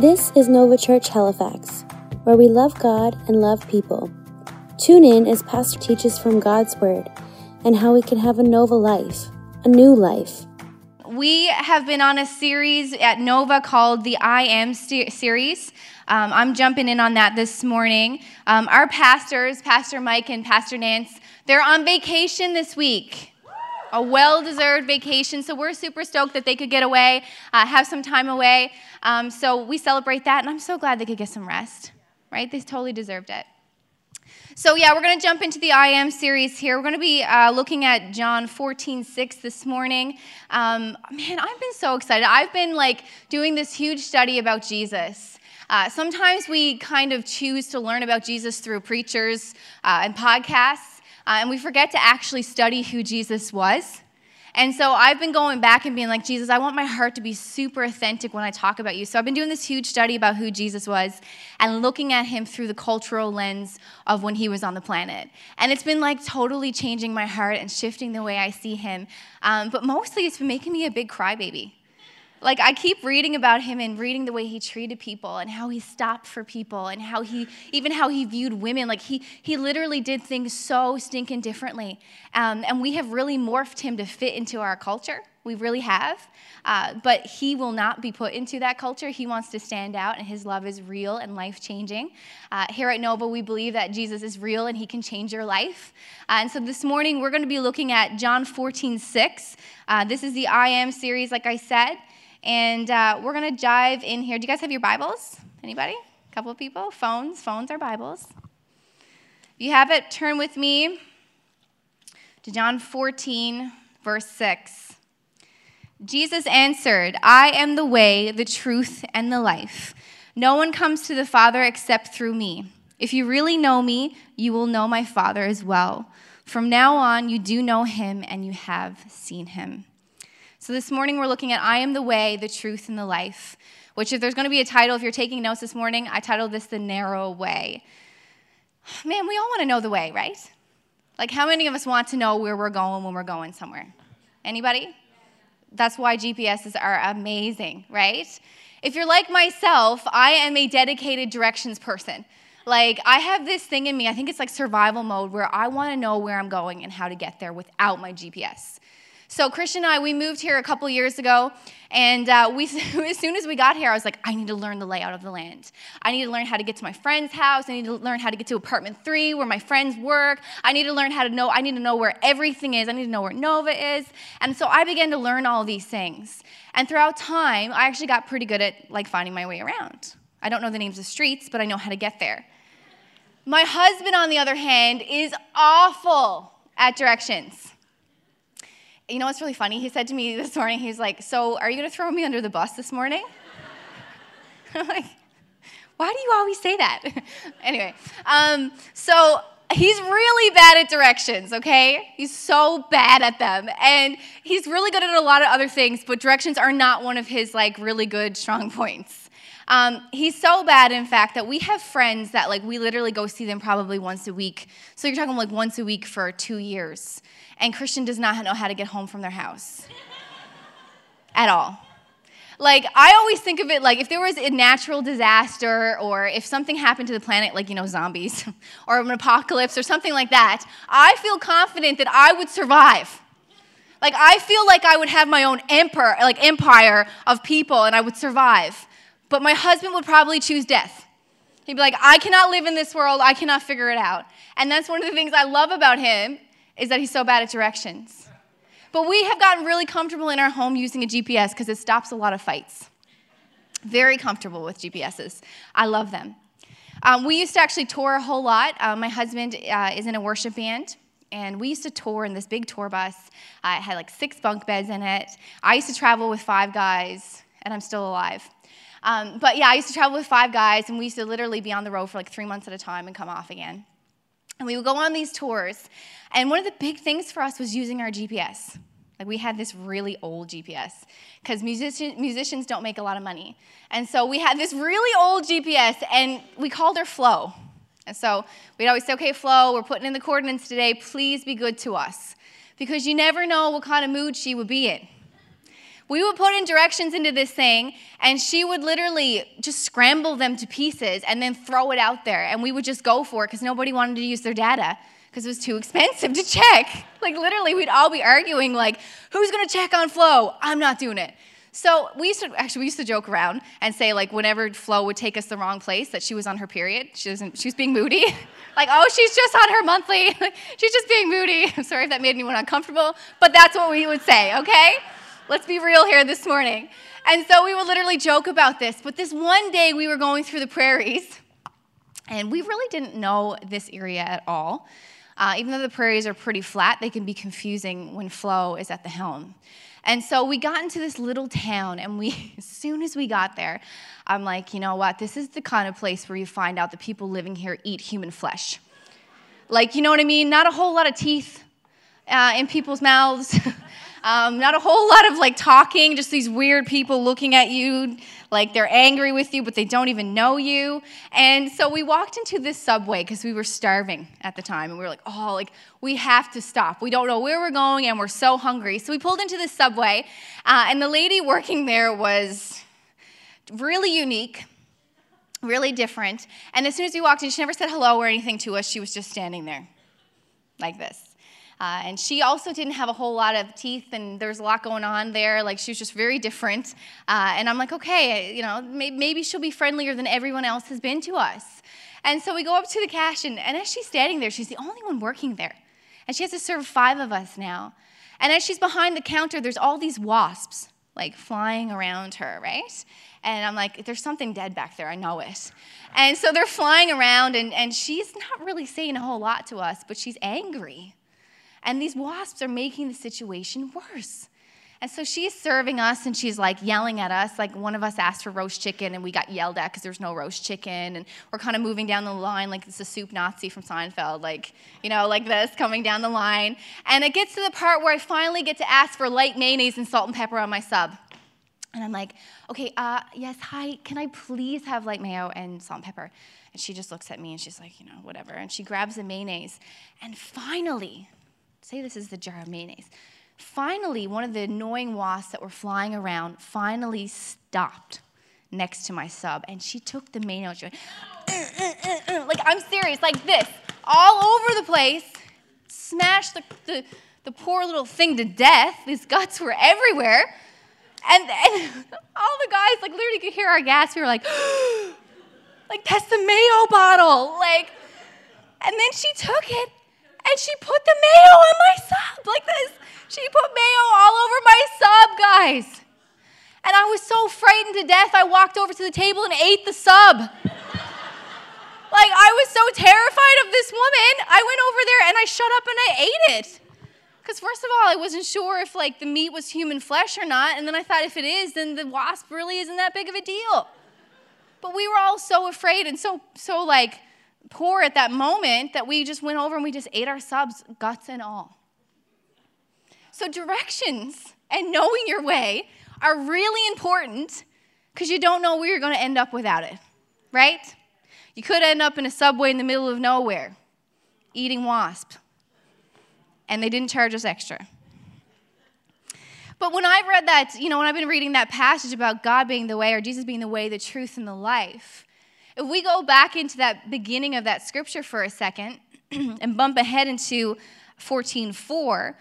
This is Nova Church Halifax, where we love God and love people. Tune in as Pastor teaches from God's Word and how we can have a Nova life, a new life. We have been on a series at Nova called the I Am series. Um, I'm jumping in on that this morning. Um, our pastors, Pastor Mike and Pastor Nance, they're on vacation this week a well deserved vacation. So we're super stoked that they could get away, uh, have some time away. Um, so we celebrate that, and I'm so glad they could get some rest, right? They totally deserved it. So, yeah, we're going to jump into the I Am series here. We're going to be uh, looking at John 14, 6 this morning. Um, man, I've been so excited. I've been like doing this huge study about Jesus. Uh, sometimes we kind of choose to learn about Jesus through preachers uh, and podcasts uh, and we forget to actually study who Jesus was. And so I've been going back and being like, Jesus, I want my heart to be super authentic when I talk about you. So I've been doing this huge study about who Jesus was and looking at him through the cultural lens of when he was on the planet. And it's been like totally changing my heart and shifting the way I see him. Um, but mostly it's been making me a big crybaby. Like, I keep reading about him and reading the way he treated people and how he stopped for people and how he, even how he viewed women. Like, he, he literally did things so stinking differently. Um, and we have really morphed him to fit into our culture. We really have. Uh, but he will not be put into that culture. He wants to stand out, and his love is real and life changing. Uh, here at Nova, we believe that Jesus is real and he can change your life. Uh, and so this morning, we're going to be looking at John 14, 6. Uh, this is the I Am series, like I said. And uh, we're going to dive in here. Do you guys have your Bibles? Anybody? A couple of people? Phones? Phones are Bibles. If you have it, turn with me to John 14, verse 6. Jesus answered, I am the way, the truth, and the life. No one comes to the Father except through me. If you really know me, you will know my Father as well. From now on, you do know him and you have seen him. So this morning we're looking at I am the way, the truth, and the life, which, if there's going to be a title, if you're taking notes this morning, I titled this The Narrow Way. Man, we all want to know the way, right? Like, how many of us want to know where we're going when we're going somewhere? Anybody? That's why GPSs are amazing, right? If you're like myself, I am a dedicated directions person. Like, I have this thing in me, I think it's like survival mode, where I want to know where I'm going and how to get there without my GPS. So Christian and I, we moved here a couple years ago, and uh, we, as soon as we got here, I was like, I need to learn the layout of the land. I need to learn how to get to my friend's house. I need to learn how to get to apartment three where my friends work. I need to learn how to know. I need to know where everything is. I need to know where Nova is. And so I began to learn all these things. And throughout time, I actually got pretty good at like finding my way around. I don't know the names of streets, but I know how to get there. My husband, on the other hand, is awful at directions you know what's really funny? He said to me this morning, he's like, So are you going to throw me under the bus this morning? I'm like, Why do you always say that? anyway, um, so he's really bad at directions, okay? He's so bad at them. And he's really good at a lot of other things, but directions are not one of his like really good strong points. Um, he's so bad, in fact, that we have friends that like we literally go see them probably once a week. So you're talking like once a week for two years. And Christian does not know how to get home from their house at all. Like, I always think of it like if there was a natural disaster or if something happened to the planet, like, you know, zombies or an apocalypse or something like that, I feel confident that I would survive. Like, I feel like I would have my own empire, like empire of people and I would survive. But my husband would probably choose death. He'd be like, I cannot live in this world. I cannot figure it out. And that's one of the things I love about him is that he's so bad at directions. But we have gotten really comfortable in our home using a GPS because it stops a lot of fights. Very comfortable with GPSs. I love them. Um, we used to actually tour a whole lot. Uh, my husband uh, is in a worship band, and we used to tour in this big tour bus. Uh, it had like six bunk beds in it. I used to travel with five guys, and I'm still alive. Um, but yeah, I used to travel with five guys, and we used to literally be on the road for like three months at a time and come off again. And we would go on these tours, and one of the big things for us was using our GPS. Like we had this really old GPS because musician, musicians don't make a lot of money. And so we had this really old GPS, and we called her Flo. And so we'd always say, okay, Flo, we're putting in the coordinates today. Please be good to us. Because you never know what kind of mood she would be in. We would put in directions into this thing, and she would literally just scramble them to pieces and then throw it out there. And we would just go for it because nobody wanted to use their data because it was too expensive to check. Like, literally, we'd all be arguing, like, who's gonna check on Flo? I'm not doing it. So we used to actually we used to joke around and say like whenever Flo would take us the wrong place that she was on her period. She was she was being moody. like oh she's just on her monthly. she's just being moody. I'm sorry if that made anyone uncomfortable, but that's what we would say. Okay, let's be real here this morning. And so we would literally joke about this. But this one day we were going through the prairies, and we really didn't know this area at all. Uh, even though the prairies are pretty flat, they can be confusing when Flo is at the helm. And so we got into this little town, and we, as soon as we got there, I'm like, you know what? This is the kind of place where you find out the people living here eat human flesh. Like, you know what I mean? Not a whole lot of teeth uh, in people's mouths. um, not a whole lot of like talking, just these weird people looking at you like they're angry with you, but they don't even know you. And so we walked into this subway because we were starving at the time. And we were like, oh, like we have to stop. We don't know where we're going and we're so hungry. So we pulled into this subway. Uh, and the lady working there was really unique really different. And as soon as we walked in, she never said hello or anything to us. She was just standing there like this. Uh, and she also didn't have a whole lot of teeth, and there's a lot going on there. Like she was just very different. Uh, and I'm like, okay, you know, maybe she'll be friendlier than everyone else has been to us. And so we go up to the cash, and, and as she's standing there, she's the only one working there. And she has to serve five of us now. And as she's behind the counter, there's all these wasps like flying around her, right? And I'm like, there's something dead back there, I know it. And so they're flying around, and, and she's not really saying a whole lot to us, but she's angry. And these wasps are making the situation worse. And so she's serving us and she's like yelling at us. Like one of us asked for roast chicken and we got yelled at because there's no roast chicken. And we're kind of moving down the line like it's a soup Nazi from Seinfeld, like, you know, like this coming down the line. And it gets to the part where I finally get to ask for light mayonnaise and salt and pepper on my sub. And I'm like, okay, uh, yes, hi, can I please have light mayo and salt and pepper? And she just looks at me and she's like, you know, whatever. And she grabs the mayonnaise. And finally, say this is the jar of mayonnaise. Finally, one of the annoying wasps that were flying around finally stopped next to my sub, and she took the mayonnaise. She went, uh, uh, uh, like, I'm serious, like this, all over the place, smashed the, the, the poor little thing to death. His guts were everywhere. And, and all the guys, like, literally could hear our gas. We were like, like, that's the mayo bottle. Like, and then she took it and she put the mayo on my sub like this. She put mayo all over my sub, guys. And I was so frightened to death, I walked over to the table and ate the sub. like, I was so terrified of this woman. I went over there and I shut up and I ate it. Because, first of all, I wasn't sure if, like, the meat was human flesh or not. And then I thought if it is, then the wasp really isn't that big of a deal. But we were all so afraid and so, so, like, poor at that moment that we just went over and we just ate our subs, guts and all. So, directions and knowing your way are really important because you don't know where you're going to end up without it, right? You could end up in a subway in the middle of nowhere eating wasp, and they didn't charge us extra. But when I read that, you know, when I've been reading that passage about God being the way or Jesus being the way, the truth, and the life, if we go back into that beginning of that scripture for a second and bump ahead into 14:4,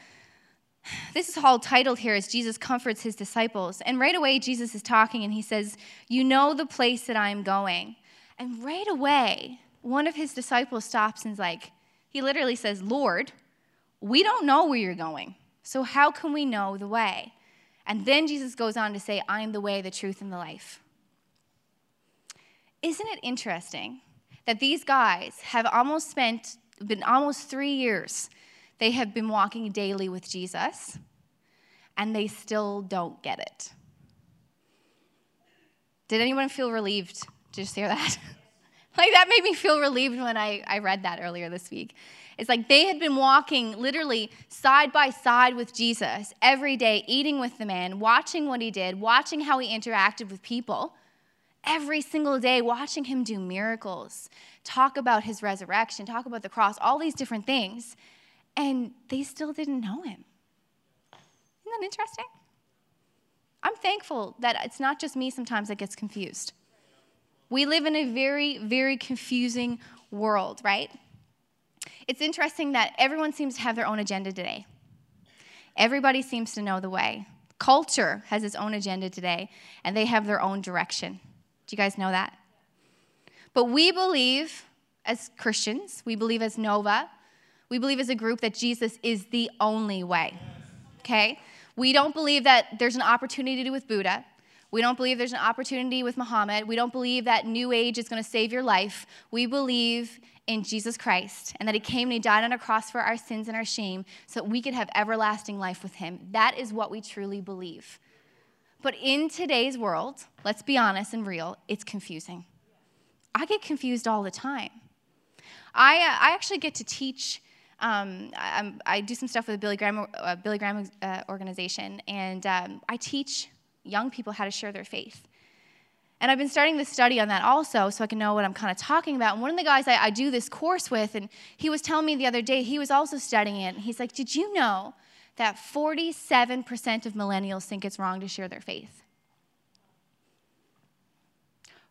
this is all titled here as Jesus comforts his disciples. And right away, Jesus is talking and he says, You know the place that I am going. And right away, one of his disciples stops and's like, He literally says, Lord, we don't know where you're going. So how can we know the way? And then Jesus goes on to say, I am the way, the truth, and the life. Isn't it interesting that these guys have almost spent, been almost three years, they have been walking daily with Jesus, and they still don't get it? Did anyone feel relieved to just hear that? like, that made me feel relieved when I, I read that earlier this week. It's like they had been walking literally side by side with Jesus every day, eating with the man, watching what he did, watching how he interacted with people every single day watching him do miracles, talk about his resurrection, talk about the cross, all these different things, and they still didn't know him. Isn't that interesting? I'm thankful that it's not just me sometimes that gets confused. We live in a very, very confusing world, right? It's interesting that everyone seems to have their own agenda today. Everybody seems to know the way. Culture has its own agenda today, and they have their own direction. Do you guys know that? But we believe as Christians, we believe as Nova, we believe as a group that Jesus is the only way. Okay? We don't believe that there's an opportunity to do with Buddha. We don't believe there's an opportunity with Muhammad. We don't believe that New Age is going to save your life. We believe in Jesus Christ and that He came and He died on a cross for our sins and our shame so that we could have everlasting life with Him. That is what we truly believe. But in today's world, let's be honest and real, it's confusing. I get confused all the time. I, uh, I actually get to teach. Um, I, I, do some stuff with the Billy Graham, uh, Billy Graham uh, organization, and um, I teach young people how to share their faith. And I've been starting this study on that also so I can know what I'm kind of talking about. And one of the guys I, I do this course with, and he was telling me the other day, he was also studying it. And he's like, Did you know that 47% of millennials think it's wrong to share their faith?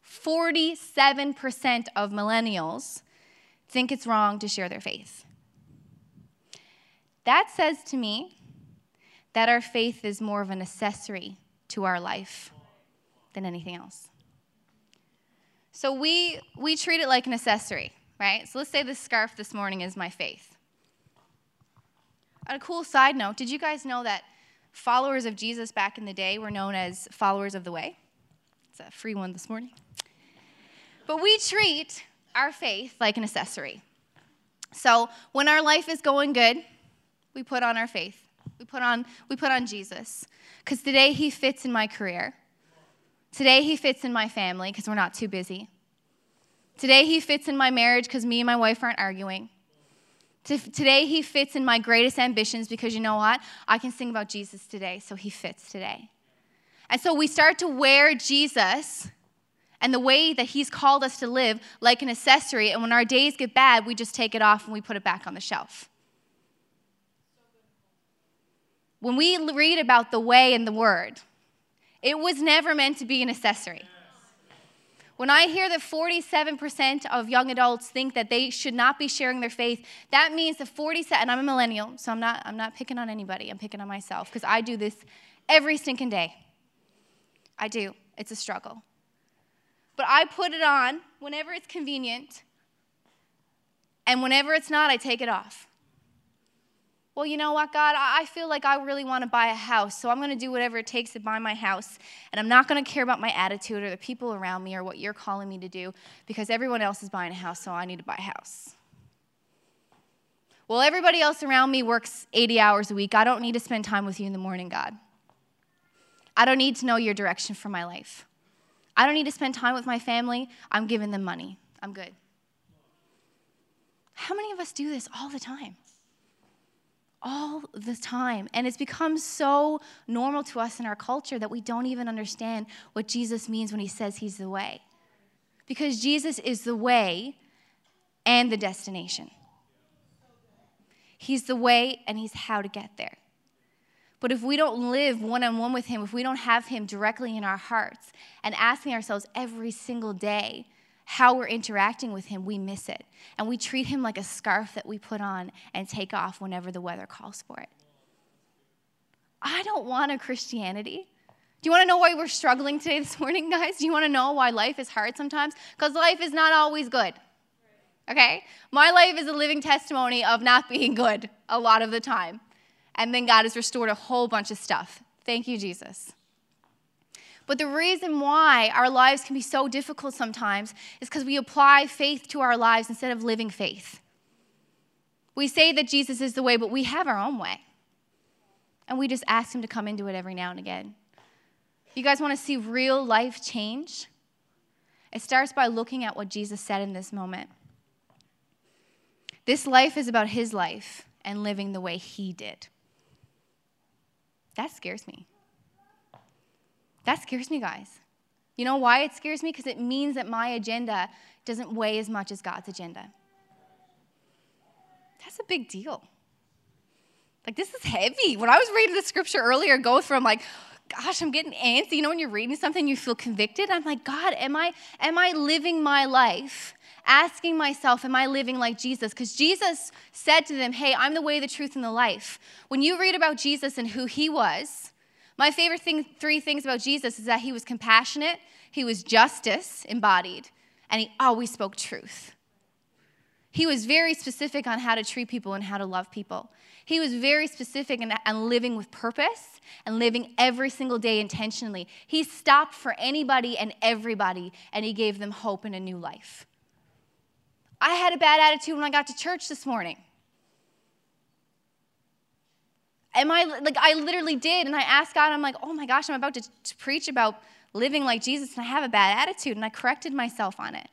47% of millennials think it's wrong to share their faith. That says to me that our faith is more of an accessory to our life than anything else. So we, we treat it like an accessory, right? So let's say this scarf this morning is my faith. A cool side note, did you guys know that followers of Jesus back in the day were known as followers of the way? It's a free one this morning. But we treat our faith like an accessory. So when our life is going good, we put on our faith. We put on, we put on Jesus. Because today he fits in my career. Today he fits in my family because we're not too busy. Today he fits in my marriage because me and my wife aren't arguing. Today he fits in my greatest ambitions because you know what? I can sing about Jesus today, so he fits today. And so we start to wear Jesus and the way that He's called us to live like an accessory. And when our days get bad, we just take it off and we put it back on the shelf. When we read about the way and the word, it was never meant to be an accessory. When I hear that 47% of young adults think that they should not be sharing their faith, that means that 47, and I'm a millennial, so I'm not, I'm not picking on anybody, I'm picking on myself, because I do this every stinking day. I do. It's a struggle but I put it on whenever it's convenient, and whenever it's not, I take it off. Well, you know what, God? I feel like I really want to buy a house, so I'm going to do whatever it takes to buy my house, and I'm not going to care about my attitude or the people around me or what you're calling me to do because everyone else is buying a house, so I need to buy a house. Well, everybody else around me works 80 hours a week. I don't need to spend time with you in the morning, God. I don't need to know your direction for my life. I don't need to spend time with my family. I'm giving them money. I'm good. How many of us do this all the time? All the time. And it's become so normal to us in our culture that we don't even understand what Jesus means when he says he's the way. Because Jesus is the way and the destination. He's the way and he's how to get there. But if we don't live one on one with Him, if we don't have Him directly in our hearts and asking ourselves every single day how we're interacting with Him, we miss it. And we treat Him like a scarf that we put on and take off whenever the weather calls for it. I don't want a Christianity. Do you want to know why we're struggling today this morning, guys? Do you want to know why life is hard sometimes? Because life is not always good. Okay? My life is a living testimony of not being good a lot of the time and then God has restored a whole bunch of stuff. Thank you, Jesus. But the reason why our lives can be so difficult sometimes is because we apply faith to our lives instead of living faith. We say that Jesus is the way, but we have our own way. And we just ask Him to come into it every now and again. You guys want to see real life change? It starts by looking at what Jesus said in this moment. This life is about His life and living the way He did. That scares me. That scares me, guys. You know why it scares me? Because it means that my agenda doesn't weigh as much as God's agenda. That's a big deal. Like, this is heavy. When I was reading the scripture earlier, go from like, gosh, I'm getting antsy. You know, when you're reading something, you feel convicted. I'm like, God, am I, am I living my life? Asking myself, am I living like Jesus? Because Jesus said to them, Hey, I'm the way, the truth, and the life. When you read about Jesus and who he was, my favorite thing, three things about Jesus is that he was compassionate, he was justice embodied, and he always spoke truth. He was very specific on how to treat people and how to love people. He was very specific and living with purpose and living every single day intentionally. He stopped for anybody and everybody, and he gave them hope and a new life. I had a bad attitude when I got to church this morning. Am I like I literally did, and I asked God, I'm like, oh my gosh, I'm about to, to preach about living like Jesus, and I have a bad attitude, and I corrected myself on it.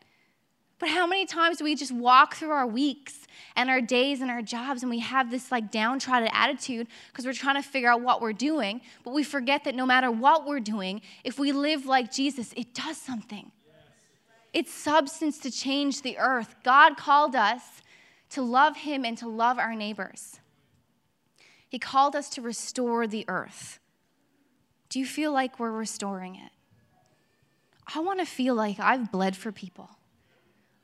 But how many times do we just walk through our weeks and our days and our jobs and we have this like downtrodden attitude because we're trying to figure out what we're doing, but we forget that no matter what we're doing, if we live like Jesus, it does something. It's substance to change the earth. God called us to love Him and to love our neighbors. He called us to restore the earth. Do you feel like we're restoring it? I want to feel like I've bled for people.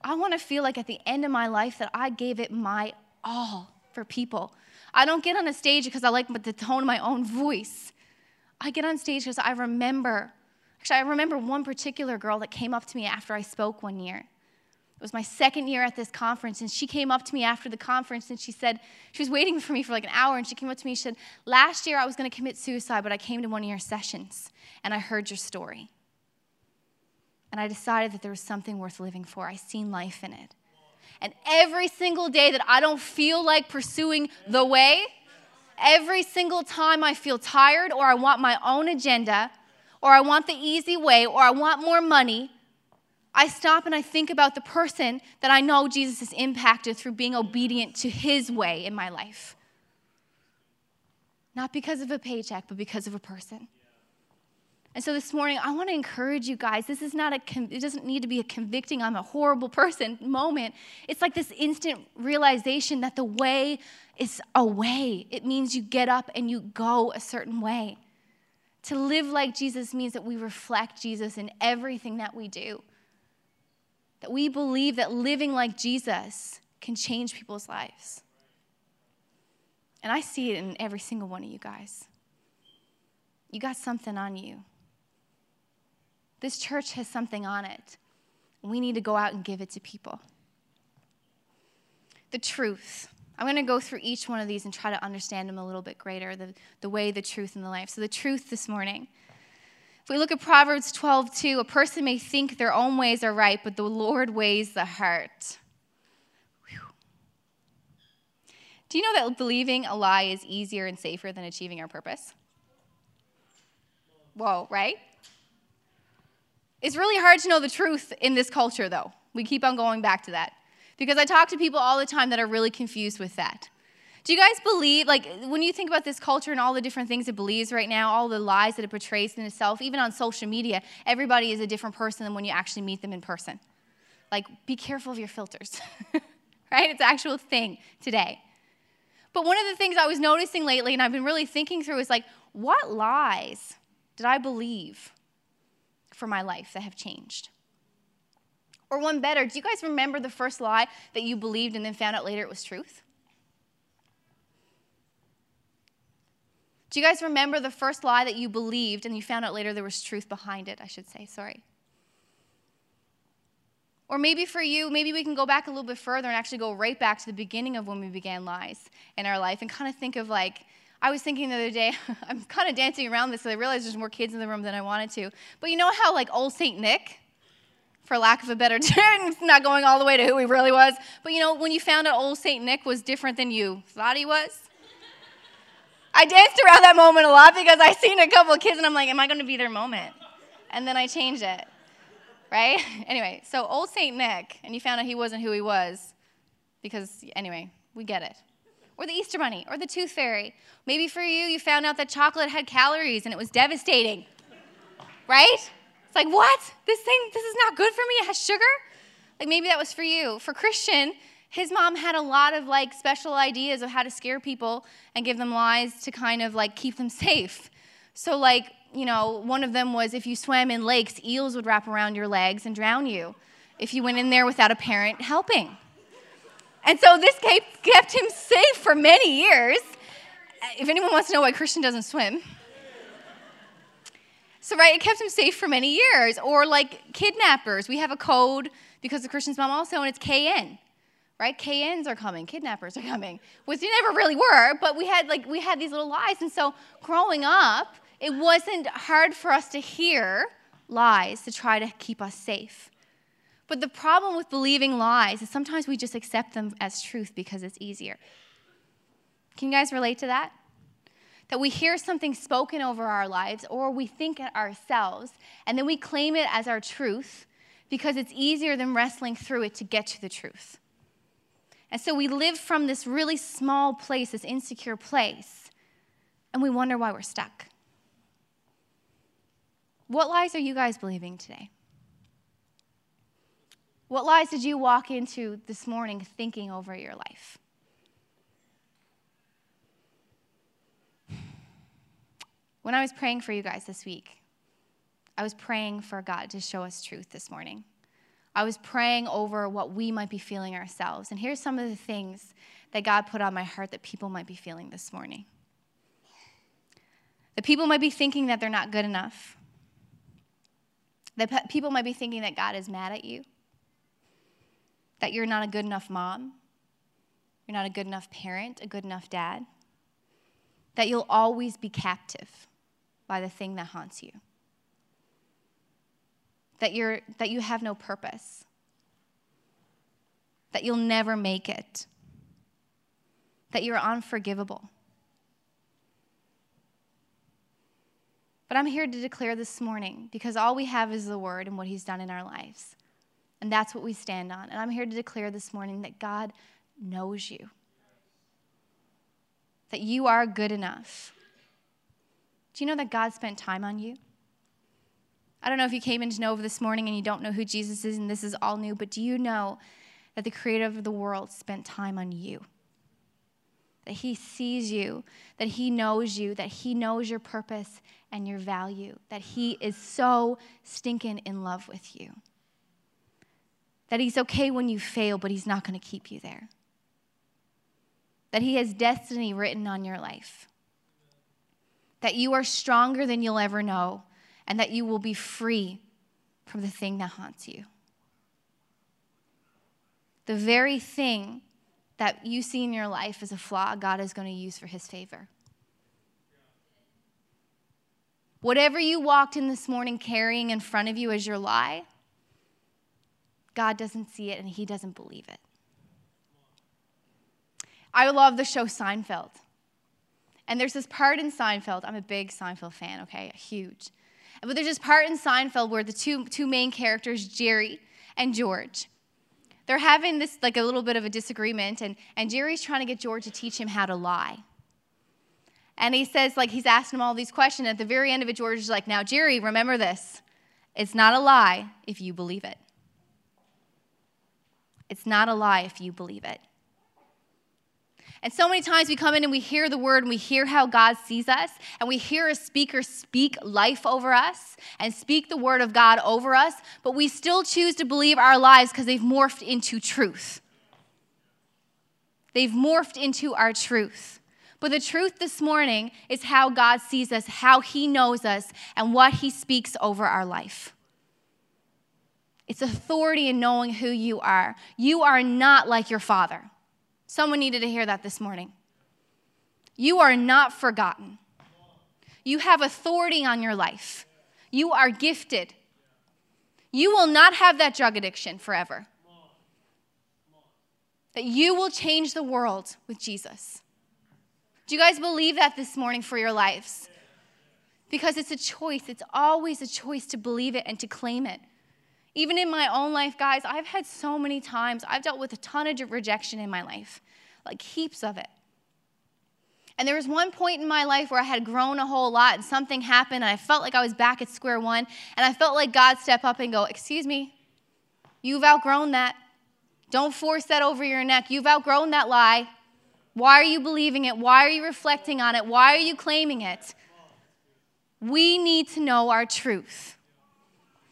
I want to feel like at the end of my life that I gave it my all for people. I don't get on a stage because I like the tone of my own voice. I get on stage because I remember, actually, I remember one particular girl that came up to me after I spoke one year. It was my second year at this conference, and she came up to me after the conference and she said, she was waiting for me for like an hour, and she came up to me and she said, Last year I was going to commit suicide, but I came to one of your sessions and I heard your story. And I decided that there was something worth living for. I seen life in it. And every single day that I don't feel like pursuing the way, every single time I feel tired or I want my own agenda or I want the easy way or I want more money, I stop and I think about the person that I know Jesus has impacted through being obedient to his way in my life. Not because of a paycheck, but because of a person. And so this morning, I want to encourage you guys. This is not a, it doesn't need to be a convicting, I'm a horrible person moment. It's like this instant realization that the way is a way. It means you get up and you go a certain way. To live like Jesus means that we reflect Jesus in everything that we do. That we believe that living like Jesus can change people's lives. And I see it in every single one of you guys. You got something on you. This church has something on it. We need to go out and give it to people. The truth. I'm going to go through each one of these and try to understand them a little bit greater the, the way, the truth, and the life. So, the truth this morning. If we look at Proverbs 12, 2, a person may think their own ways are right, but the Lord weighs the heart. Whew. Do you know that believing a lie is easier and safer than achieving our purpose? Whoa, right? It's really hard to know the truth in this culture, though. We keep on going back to that. Because I talk to people all the time that are really confused with that. Do you guys believe, like, when you think about this culture and all the different things it believes right now, all the lies that it portrays in itself, even on social media, everybody is a different person than when you actually meet them in person. Like, be careful of your filters, right? It's an actual thing today. But one of the things I was noticing lately, and I've been really thinking through, is like, what lies did I believe for my life that have changed. Or one better, do you guys remember the first lie that you believed and then found out later it was truth? Do you guys remember the first lie that you believed and you found out later there was truth behind it? I should say, sorry. Or maybe for you, maybe we can go back a little bit further and actually go right back to the beginning of when we began lies in our life and kind of think of like, I was thinking the other day, I'm kind of dancing around this, so I realized there's more kids in the room than I wanted to. But you know how, like, old St. Nick, for lack of a better term, not going all the way to who he really was, but you know, when you found out old St. Nick was different than you thought he was? I danced around that moment a lot because I seen a couple kids and I'm like, am I going to be their moment? And then I changed it, right? Anyway, so old St. Nick, and you found out he wasn't who he was because, anyway, we get it or the Easter Bunny, or the Tooth Fairy. Maybe for you, you found out that chocolate had calories and it was devastating, right? It's like, what? This thing, this is not good for me. It has sugar? Like maybe that was for you. For Christian, his mom had a lot of like special ideas of how to scare people and give them lies to kind of like keep them safe. So, like, you know, one of them was if you swam in lakes, eels would wrap around your legs and drown you if you went in there without a parent helping. And so this kept him safe for many years. If anyone wants to know why Christian doesn't swim, so, right, it kept him safe for many years. Or like kidnappers. We have a code because of Christian's mom also, and it's KN. Right? KNs are coming, kidnappers are coming. Which they never really were, but we had like we had these little lies. And so growing up, it wasn't hard for us to hear lies to try to keep us safe. But the problem with believing lies is sometimes we just accept them as truth because it's easier. Can you guys relate to that? that we hear something spoken over our lives or we think it ourselves, and then we claim it as our truth because it's easier than wrestling through it to get to the truth. And so we live from this really small place, this insecure place, and we wonder why we're stuck. What lies are you guys believing today? What lies did you walk into this morning thinking over your life? When I was praying for you guys this week, I was praying for God to show us truth this morning. I was praying over what we might be feeling ourselves. And here's some of the things that God put on my heart that people might be feeling this morning. That people might be thinking that they're not good enough. That people might be thinking that God is mad at you. That you're not a good enough mom. You're not a good enough parent, a good enough dad. That you'll always be captive by the thing that haunts you. That, you're, that you have no purpose. That you'll never make it. That you're unforgivable. But I'm here to declare this morning because all we have is the word and what he's done in our lives. And that's what we stand on. And I'm here to declare this morning that God knows you, that you are good enough, do you know that God spent time on you? I don't know if you came into Nova this morning and you don't know who Jesus is and this is all new, but do you know that the creator of the world spent time on you? That he sees you, that he knows you, that he knows your purpose and your value, that he is so stinking in love with you. That he's okay when you fail, but he's not going to keep you there. That he has destiny written on your life that you are stronger than you'll ever know, and that you will be free from the thing that haunts you. The very thing that you see in your life as a flaw, God is going to use for his favor. Whatever you walked in this morning carrying in front of you as your lie, God doesn't see it and he doesn't believe it. I love the show Seinfeld. And there's this part in Seinfeld, I'm a big Seinfeld fan, okay, huge. But there's this part in Seinfeld where the two, two main characters, Jerry and George, they're having this like a little bit of a disagreement, and, and Jerry's trying to get George to teach him how to lie. And he says, like, he's asking him all these questions. At the very end of it, George is like, Now, Jerry, remember this. It's not a lie if you believe it. It's not a lie if you believe it. And so many times we come in and we hear the word and we hear how God sees us and we hear a speaker speak life over us and speak the word of God over us, but we still choose to believe our lies because they've morphed into truth. They've morphed into our truth. But the truth this morning is how God sees us, how He knows us, and what He speaks over our life. It's authority in knowing who you are. You are not like your father. Someone needed to hear that this morning. You are not forgotten. You have authority on your life. You are gifted. You will not have that drug addiction forever. That you will change the world with Jesus. Do you guys believe that this morning for your lives? Because it's a choice. It's always a choice to believe it and to claim it. Even in my own life, guys, I've had so many times, I've dealt with a ton of rejection in my life, like heaps of it. And there was one point in my life where I had grown a whole lot and something happened and I felt like I was back at square one and I felt like God step up and go, Excuse me, you've outgrown that. Don't force that over your neck. You've outgrown that lie. Why are you believing it? Why are you reflecting on it? Why are you claiming it? We need to know our truth.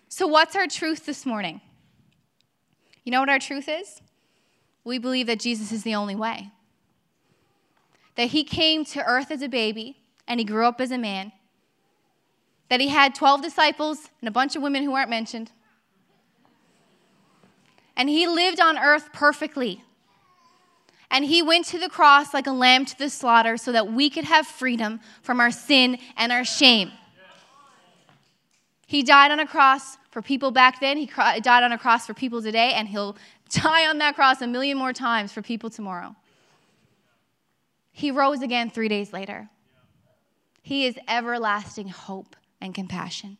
So, what's our truth this morning? You know what our truth is? We believe that Jesus is the only way. That he came to earth as a baby and he grew up as a man. That he had 12 disciples and a bunch of women who aren't mentioned. And he lived on earth perfectly. And he went to the cross like a lamb to the slaughter so that we could have freedom from our sin and our shame. He died on a cross for people back then, he died on a cross for people today, and he'll die on that cross a million more times for people tomorrow. He rose again three days later. He is everlasting hope and compassion.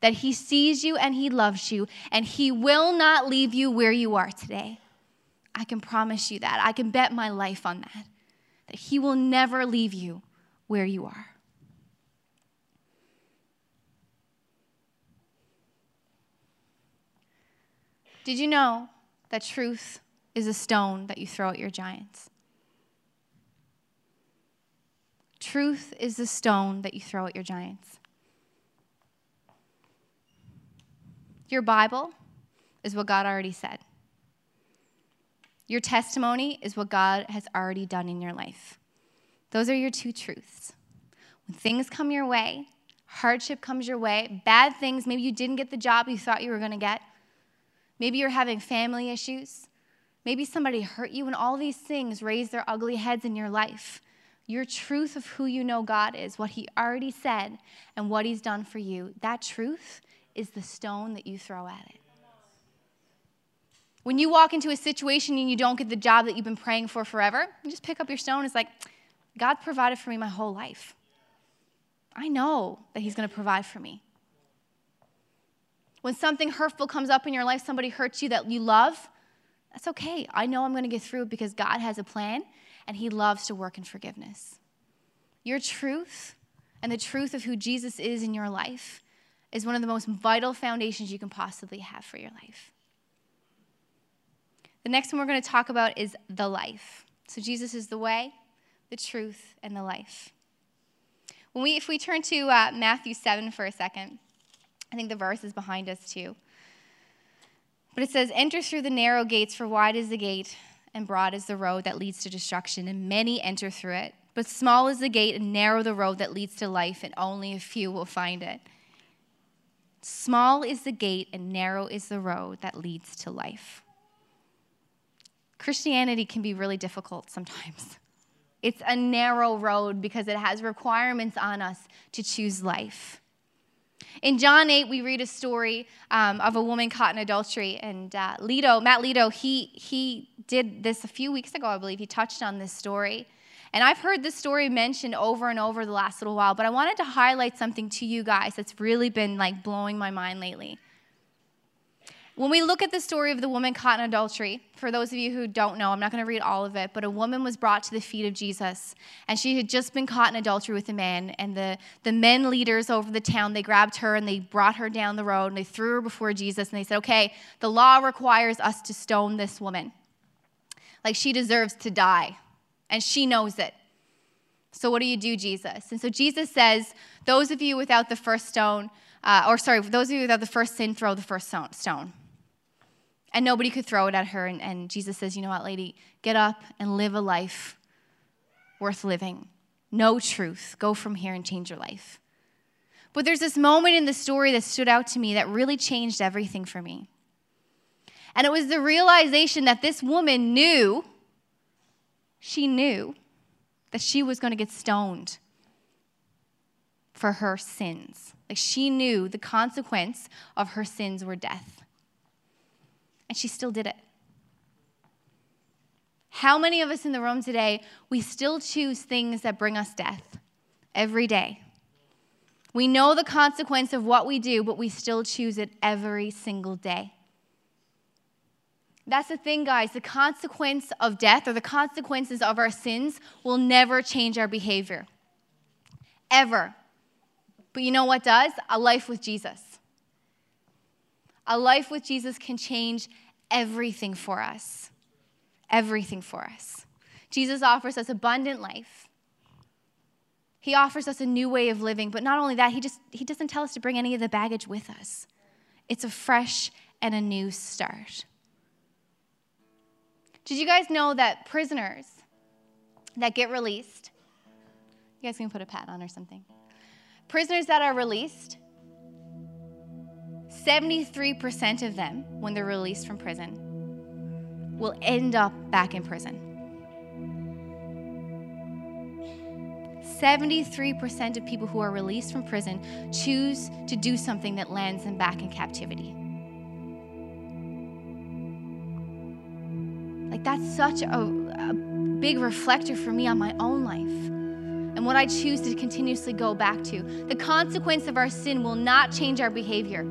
That he sees you and he loves you, and he will not leave you where you are today. I can promise you that. I can bet my life on that. That he will never leave you where you are. Did you know that truth is a stone that you throw at your giants? Truth is the stone that you throw at your giants. Your Bible is what God already said. Your testimony is what God has already done in your life. Those are your two truths. When things come your way, hardship comes your way, bad things, maybe you didn't get the job you thought you were going to get, maybe you're having family issues, maybe somebody hurt you, and all these things raise their ugly heads in your life. Your truth of who you know God is, what He already said, and what He's done for you, that truth is the stone that you throw at it. When you walk into a situation and you don't get the job that you've been praying for forever, you just pick up your stone. It's like, God provided for me my whole life. I know that He's going to provide for me. When something hurtful comes up in your life, somebody hurts you that you love, that's okay. I know I'm going to get through it because God has a plan and He loves to work in forgiveness. Your truth and the truth of who Jesus is in your life is one of the most vital foundations you can possibly have for your life. The next one we're going to talk about is the life. So Jesus is the way, the truth, and the life. When we, if we turn to uh, Matthew 7 for a second, I think the verse is behind us too. But it says, Enter through the narrow gates, for wide is the gate, and broad is the road that leads to destruction, and many enter through it. But small is the gate, and narrow the road that leads to life, and only a few will find it. Small is the gate, and narrow is the road that leads to life. Christianity can be really difficult sometimes. It's a narrow road because it has requirements on us to choose life. In John 8, we read a story um, of a woman caught in adultery. And uh, Lido, Matt Lido, he, he did this a few weeks ago, I believe. He touched on this story. And I've heard this story mentioned over and over the last little while, but I wanted to highlight something to you guys that's really been like blowing my mind lately. When we look at the story of the woman caught in adultery, for those of you who don't know, I'm not going to read all of it, but a woman was brought to the feet of Jesus, and she had just been caught in adultery with a man. And the, the men leaders over the town, they grabbed her and they brought her down the road and they threw her before Jesus, and they said, Okay, the law requires us to stone this woman. Like she deserves to die, and she knows it. So, what do you do, Jesus? And so Jesus says, Those of you without the first stone, uh, or sorry, those of you without the first sin, throw the first stone. And nobody could throw it at her. And, and Jesus says, You know what, lady? Get up and live a life worth living. Know truth. Go from here and change your life. But there's this moment in the story that stood out to me that really changed everything for me. And it was the realization that this woman knew, she knew that she was going to get stoned for her sins. Like she knew the consequence of her sins were death and she still did it. How many of us in the room today, we still choose things that bring us death every day? We know the consequence of what we do, but we still choose it every single day. That's the thing, guys. The consequence of death or the consequences of our sins will never change our behavior. Ever. But you know what does? A life with Jesus. A life with Jesus can change everything for us. Everything for us. Jesus offers us abundant life. He offers us a new way of living, but not only that, he just he doesn't tell us to bring any of the baggage with us. It's a fresh and a new start. Did you guys know that prisoners that get released, you guys can put a pat on or something. Prisoners that are released, 73% of them, when they're released from prison, will end up back in prison. 73% of people who are released from prison choose to do something that lands them back in captivity. Like, that's such a, a big reflector for me on my own life and what I choose to continuously go back to. The consequence of our sin will not change our behavior.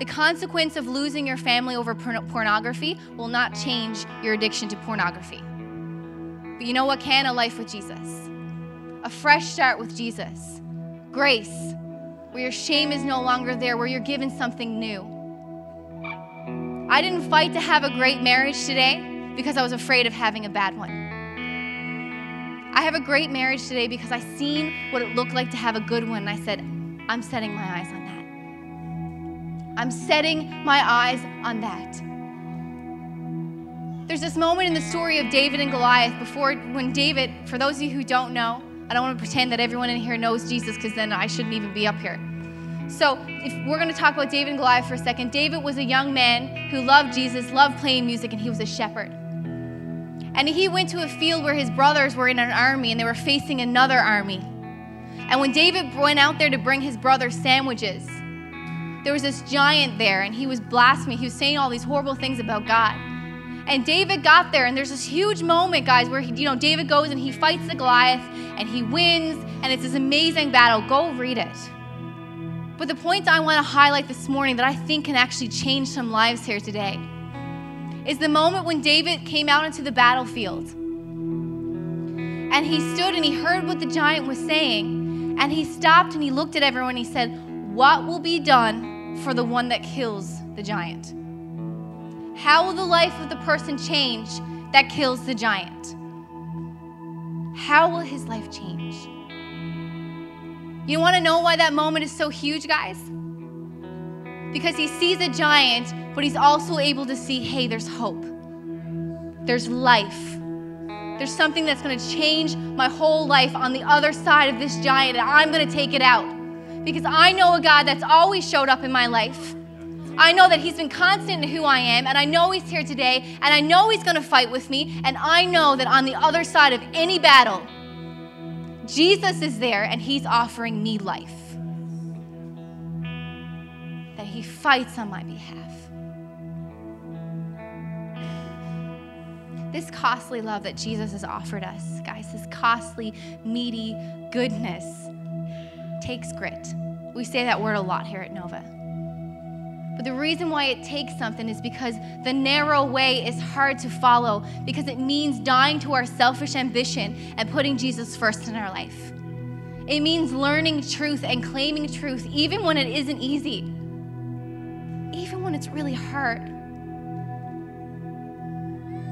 The consequence of losing your family over pornography will not change your addiction to pornography. But you know what can? A life with Jesus. A fresh start with Jesus. Grace, where your shame is no longer there, where you're given something new. I didn't fight to have a great marriage today because I was afraid of having a bad one. I have a great marriage today because I seen what it looked like to have a good one and I said, I'm setting my eyes on that. I'm setting my eyes on that. There's this moment in the story of David and Goliath before when David, for those of you who don't know, I don't want to pretend that everyone in here knows Jesus because then I shouldn't even be up here. So, if we're going to talk about David and Goliath for a second, David was a young man who loved Jesus, loved playing music, and he was a shepherd. And he went to a field where his brothers were in an army and they were facing another army. And when David went out there to bring his brothers sandwiches, there was this giant there and he was blaspheming. He was saying all these horrible things about God. And David got there, and there's this huge moment, guys, where he, you know David goes and he fights the Goliath, and he wins, and it's this amazing battle. Go read it. But the point I want to highlight this morning that I think can actually change some lives here today is the moment when David came out into the battlefield. And he stood and he heard what the giant was saying. And he stopped and he looked at everyone and he said, What will be done for the one that kills the giant? How will the life of the person change that kills the giant? How will his life change? You want to know why that moment is so huge, guys? Because he sees a giant, but he's also able to see hey, there's hope, there's life. There's something that's going to change my whole life on the other side of this giant, and I'm going to take it out. Because I know a God that's always showed up in my life I know that He's been constant in who I am, and I know He's here today, and I know He's going to fight with me, and I know that on the other side of any battle, Jesus is there and He's offering me life. That He fights on my behalf. This costly love that Jesus has offered us, guys, this costly, meaty goodness takes grit. We say that word a lot here at Nova. But the reason why it takes something is because the narrow way is hard to follow because it means dying to our selfish ambition and putting Jesus first in our life. It means learning truth and claiming truth even when it isn't easy, even when it's really hard.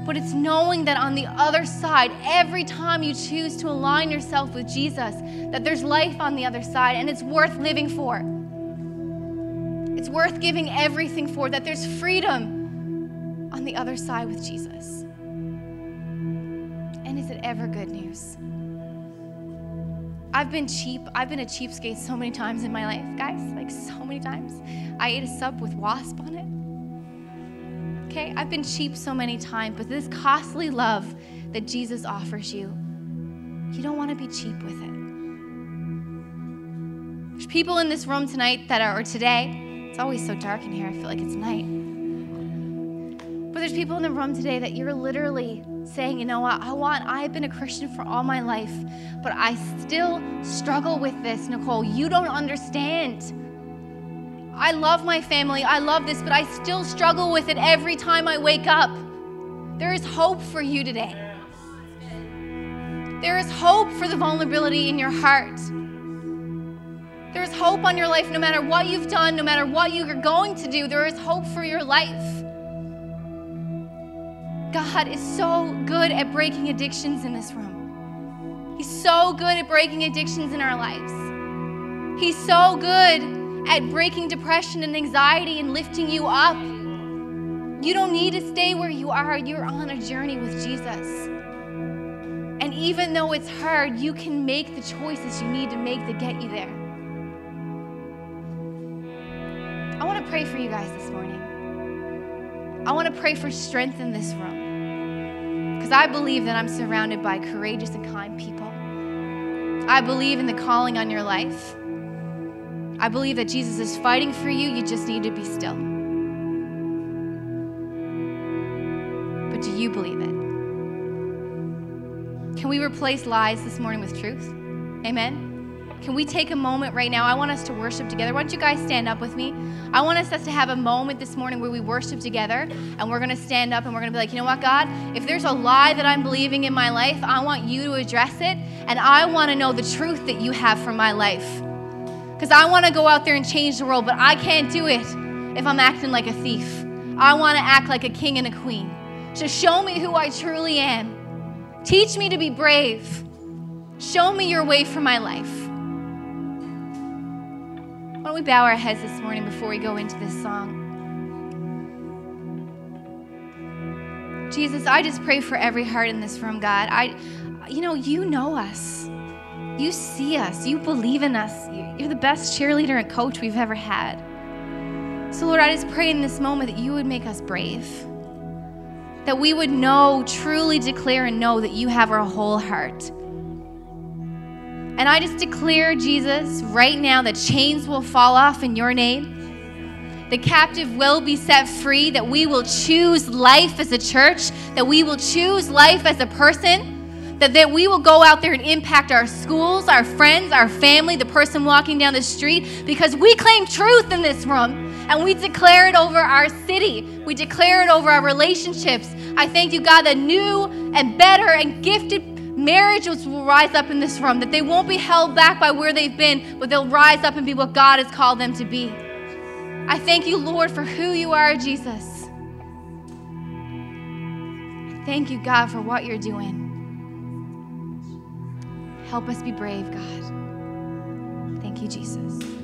But it's knowing that on the other side, every time you choose to align yourself with Jesus, that there's life on the other side and it's worth living for. It's worth giving everything for, that there's freedom on the other side with Jesus. And is it ever good news? I've been cheap. I've been a cheapskate so many times in my life, guys, like so many times. I ate a sub with wasp on it. Okay, I've been cheap so many times, but this costly love that Jesus offers you, you don't want to be cheap with it. There's people in this room tonight that are, or today, it's always so dark in here. I feel like it's night. But there's people in the room today that you're literally saying, you know what, I want, I've been a Christian for all my life, but I still struggle with this, Nicole. You don't understand. I love my family, I love this, but I still struggle with it every time I wake up. There is hope for you today. There is hope for the vulnerability in your heart. There is hope on your life no matter what you've done, no matter what you are going to do. There is hope for your life. God is so good at breaking addictions in this room. He's so good at breaking addictions in our lives. He's so good at breaking depression and anxiety and lifting you up. You don't need to stay where you are. You're on a journey with Jesus. And even though it's hard, you can make the choices you need to make to get you there. I want to pray for you guys this morning. I want to pray for strength in this room. Because I believe that I'm surrounded by courageous and kind people. I believe in the calling on your life. I believe that Jesus is fighting for you. You just need to be still. But do you believe it? Can we replace lies this morning with truth? Amen. Can we take a moment right now? I want us to worship together. Why don't you guys stand up with me? I want us to have a moment this morning where we worship together and we're going to stand up and we're going to be like, you know what, God? If there's a lie that I'm believing in my life, I want you to address it and I want to know the truth that you have for my life. Because I want to go out there and change the world, but I can't do it if I'm acting like a thief. I want to act like a king and a queen. So show me who I truly am. Teach me to be brave. Show me your way for my life. Why don't we bow our heads this morning before we go into this song? Jesus, I just pray for every heart in this room, God. I you know, you know us. You see us. You believe in us. You're the best cheerleader and coach we've ever had. So, Lord, I just pray in this moment that you would make us brave. That we would know, truly declare and know that you have our whole heart. And I just declare, Jesus, right now that chains will fall off in your name. The captive will be set free, that we will choose life as a church, that we will choose life as a person, that, that we will go out there and impact our schools, our friends, our family, the person walking down the street, because we claim truth in this room and we declare it over our city. We declare it over our relationships. I thank you, God, that new and better and gifted marriages will rise up in this room, that they won't be held back by where they've been, but they'll rise up and be what God has called them to be. I thank you, Lord, for who you are, Jesus. Thank you, God, for what you're doing. Help us be brave, God. Thank you, Jesus.